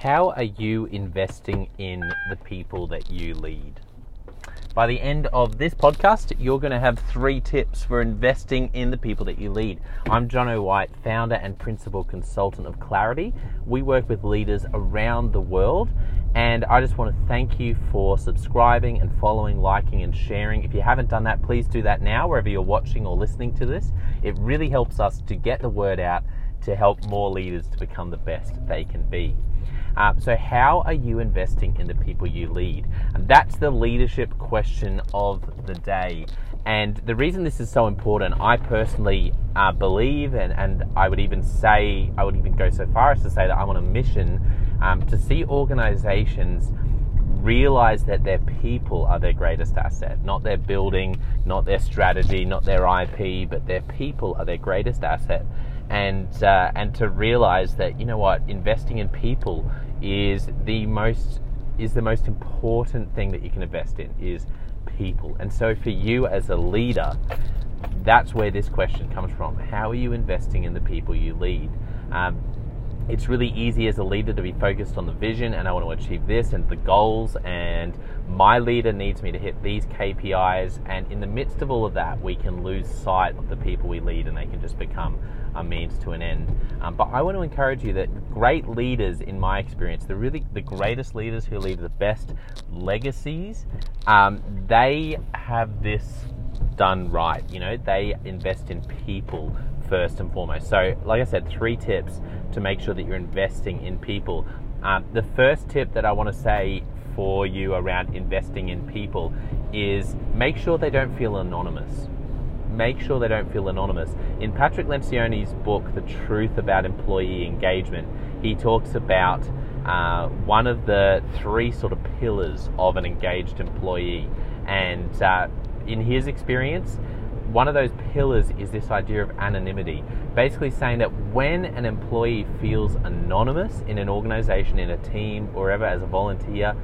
How are you investing in the people that you lead? By the end of this podcast, you're going to have three tips for investing in the people that you lead. I'm Jono White, founder and principal consultant of Clarity. We work with leaders around the world, and I just want to thank you for subscribing and following, liking, and sharing. If you haven't done that, please do that now, wherever you're watching or listening to this. It really helps us to get the word out to help more leaders to become the best they can be. Um, so, how are you investing in the people you lead? And that's the leadership question of the day. And the reason this is so important, I personally uh, believe, and, and I would even say, I would even go so far as to say that I'm on a mission um, to see organizations realize that their people are their greatest asset, not their building, not their strategy, not their IP, but their people are their greatest asset. And uh, and to realize that you know what, investing in people is the most is the most important thing that you can invest in is people. And so for you as a leader, that's where this question comes from. How are you investing in the people you lead? Um, it's really easy as a leader to be focused on the vision and I want to achieve this and the goals and my leader needs me to hit these KPIs and in the midst of all of that we can lose sight of the people we lead and they can just become a means to an end. Um, but I want to encourage you that great leaders, in my experience, the really the greatest leaders who leave the best legacies, um, they have this done right. You know, they invest in people first and foremost. So, like I said, three tips to make sure that you're investing in people. Um, the first tip that I want to say for you around investing in people is make sure they don't feel anonymous. Make sure they don't feel anonymous. In Patrick Lencioni's book, The Truth About Employee Engagement, he talks about uh, one of the three sort of pillars of an engaged employee. And uh, in his experience, one of those pillars is this idea of anonymity. Basically, saying that when an employee feels anonymous in an organization, in a team, or ever as a volunteer,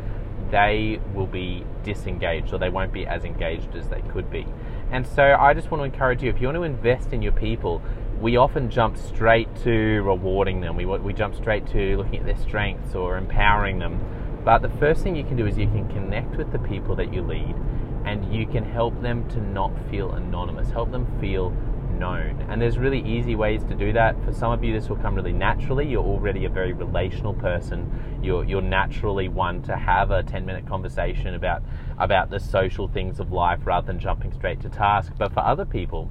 they will be disengaged or they won't be as engaged as they could be. And so, I just want to encourage you if you want to invest in your people, we often jump straight to rewarding them. We, we jump straight to looking at their strengths or empowering them. But the first thing you can do is you can connect with the people that you lead and you can help them to not feel anonymous, help them feel known. And there's really easy ways to do that. For some of you, this will come really naturally. You're already a very relational person. You're, you're naturally one to have a 10 minute conversation about, about the social things of life rather than jumping straight to task. But for other people,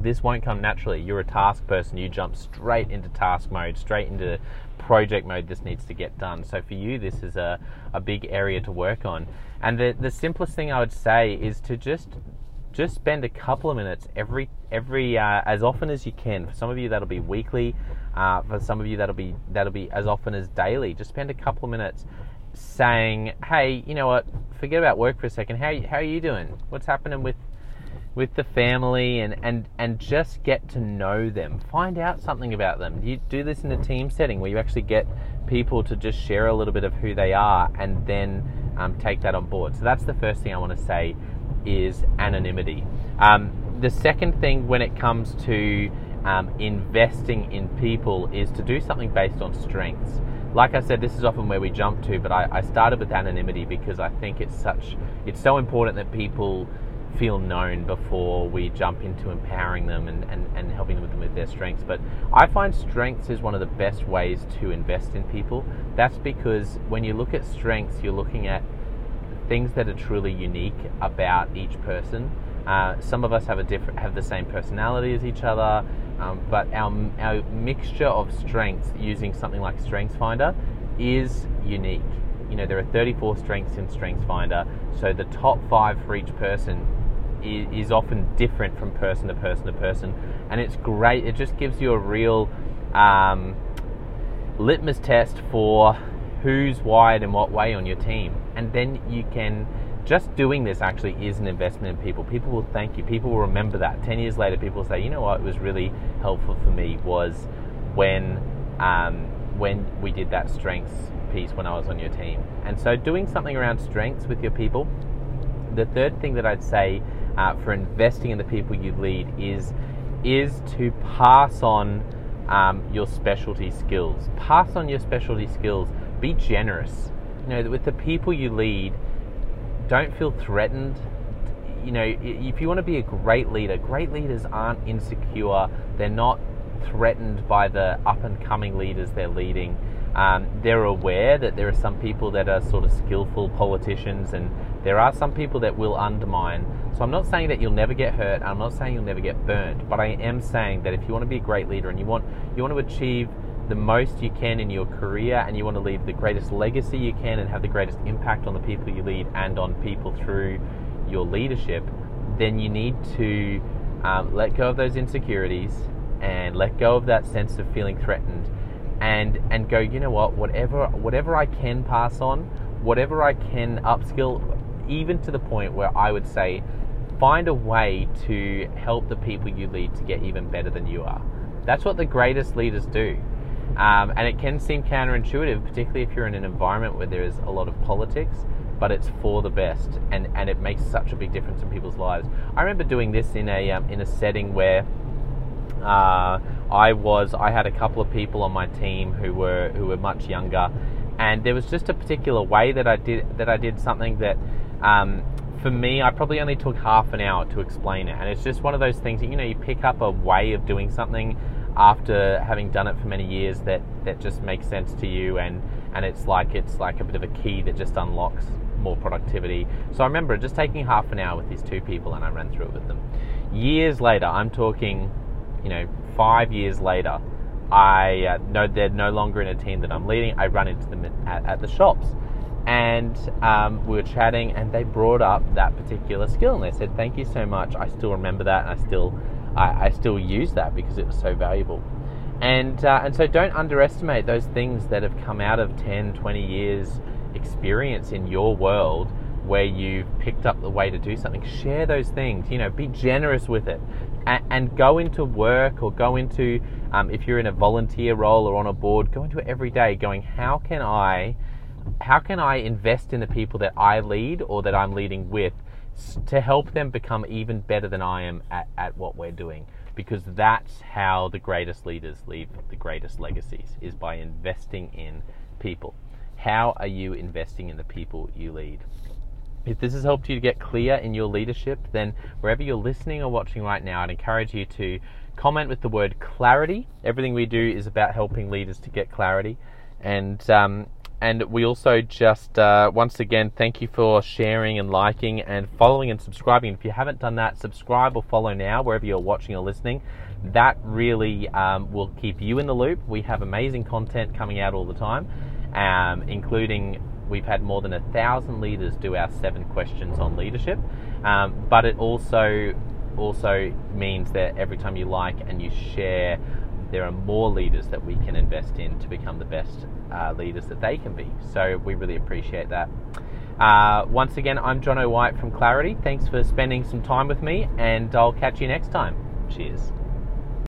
this won't come naturally. You're a task person, you jump straight into task mode, straight into project mode. This needs to get done. So for you, this is a, a big area to work on. And the, the simplest thing I would say is to just just spend a couple of minutes every every uh, as often as you can. For some of you, that'll be weekly. Uh, for some of you, that'll be that'll be as often as daily. Just spend a couple of minutes saying, "Hey, you know what? Forget about work for a second. How how are you doing? What's happening with with the family and, and, and just get to know them. Find out something about them. You do this in a team setting where you actually get people to just share a little bit of who they are and then um, take that on board. So that's the first thing I want to say is anonymity. Um, the second thing when it comes to um, investing in people is to do something based on strengths. Like I said, this is often where we jump to, but I, I started with anonymity because I think it's such it's so important that people feel known before we jump into empowering them and, and, and helping them with their strengths. But I find strengths is one of the best ways to invest in people. That's because when you look at strengths, you're looking at things that are truly unique about each person. Uh, some of us have a different, have the same personality as each other, um, but our, our mixture of strengths using something like StrengthsFinder is unique. You know, there are 34 strengths in StrengthsFinder, so the top five for each person is, often different from person to person to person, and it's great. It just gives you a real um, litmus test for who's wired in what way on your team, and then you can. Just doing this actually is an investment in people. People will thank you. People will remember that. Ten years later, people will say, "You know what? It was really helpful for me was when um, when we did that strengths piece when I was on your team." And so, doing something around strengths with your people. The third thing that I'd say uh, for investing in the people you lead is is to pass on um, your specialty skills. Pass on your specialty skills. be generous. You know, with the people you lead, don't feel threatened. You know, if you want to be a great leader, great leaders aren't insecure. They're not threatened by the up and coming leaders they're leading. Um, they're aware that there are some people that are sort of skillful politicians, and there are some people that will undermine. So I'm not saying that you'll never get hurt. I'm not saying you'll never get burned, but I am saying that if you want to be a great leader and you want you want to achieve the most you can in your career and you want to leave the greatest legacy you can and have the greatest impact on the people you lead and on people through your leadership, then you need to um, let go of those insecurities and let go of that sense of feeling threatened and and go you know what? Whatever whatever I can pass on whatever I can upskill even to the point where I would say find a way to help the people you lead to get even better than you are. That's what the greatest leaders do um, and it can seem counterintuitive, particularly if you're in an environment where there is a lot of politics, but it's for the best, and, and it makes such a big difference in people's lives. I remember doing this in a um, in a setting where uh, I was I had a couple of people on my team who were who were much younger, and there was just a particular way that I did that I did something that. Um, for me, I probably only took half an hour to explain it, and it's just one of those things that you know you pick up a way of doing something after having done it for many years that that just makes sense to you and and it's like it's like a bit of a key that just unlocks more productivity. So i remember just taking half an hour with these two people and i ran through it with them. Years later i'm talking you know five years later i uh, know they're no longer in a team that i'm leading. I run into them at, at the shops. And um, we were chatting and they brought up that particular skill and they said thank you so much. I still remember that and i still I, I still use that because it was so valuable. And, uh, and so don't underestimate those things that have come out of 10, 20 years experience in your world where you've picked up the way to do something. Share those things, you know, be generous with it. And, and go into work or go into, um, if you're in a volunteer role or on a board, go into it every day going, how can I, how can I invest in the people that I lead or that I'm leading with to help them become even better than I am at, at what we're doing. Because that's how the greatest leaders leave the greatest legacies, is by investing in people. How are you investing in the people you lead? If this has helped you to get clear in your leadership, then wherever you're listening or watching right now, I'd encourage you to comment with the word clarity. Everything we do is about helping leaders to get clarity. And um, and we also just, uh, once again, thank you for sharing and liking and following and subscribing. If you haven't done that, subscribe or follow now, wherever you're watching or listening. That really um, will keep you in the loop. We have amazing content coming out all the time, um, including we've had more than a thousand leaders do our seven questions on leadership. Um, but it also also means that every time you like and you share there are more leaders that we can invest in to become the best uh, leaders that they can be. So we really appreciate that. Uh, once again, I'm Jono White from Clarity. Thanks for spending some time with me, and I'll catch you next time. Cheers.